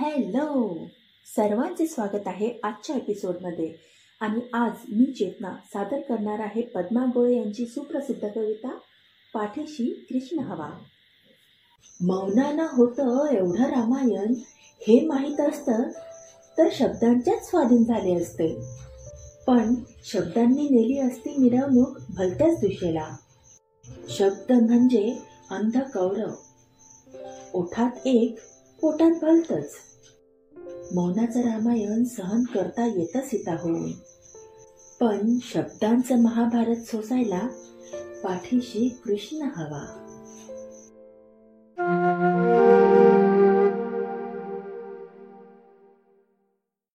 Hello! सर्वांचे स्वागत आहे आजच्या एपिसोडमध्ये. आणि आज मी चेतना सादर करणार आहे पद्मा गोळे यांची सुप्रसिद्ध कविता पाठीशी कृष्ण हवा. मौनानं होतं एवढं रामायण हे माहीत असतं तर शब्दांच्याच स्वाधीन झाले असते. पण शब्दांनी नेली असती मिरवणूक भलत्याच दिशेला. शब्द म्हणजे अंध कौरव ओठात एक पोटात भलतच. मौनाचं रामायण सहन करता येतं होऊन पण शब्दांचं महाभारत सोसायला पाठीशी कृष्ण हवा.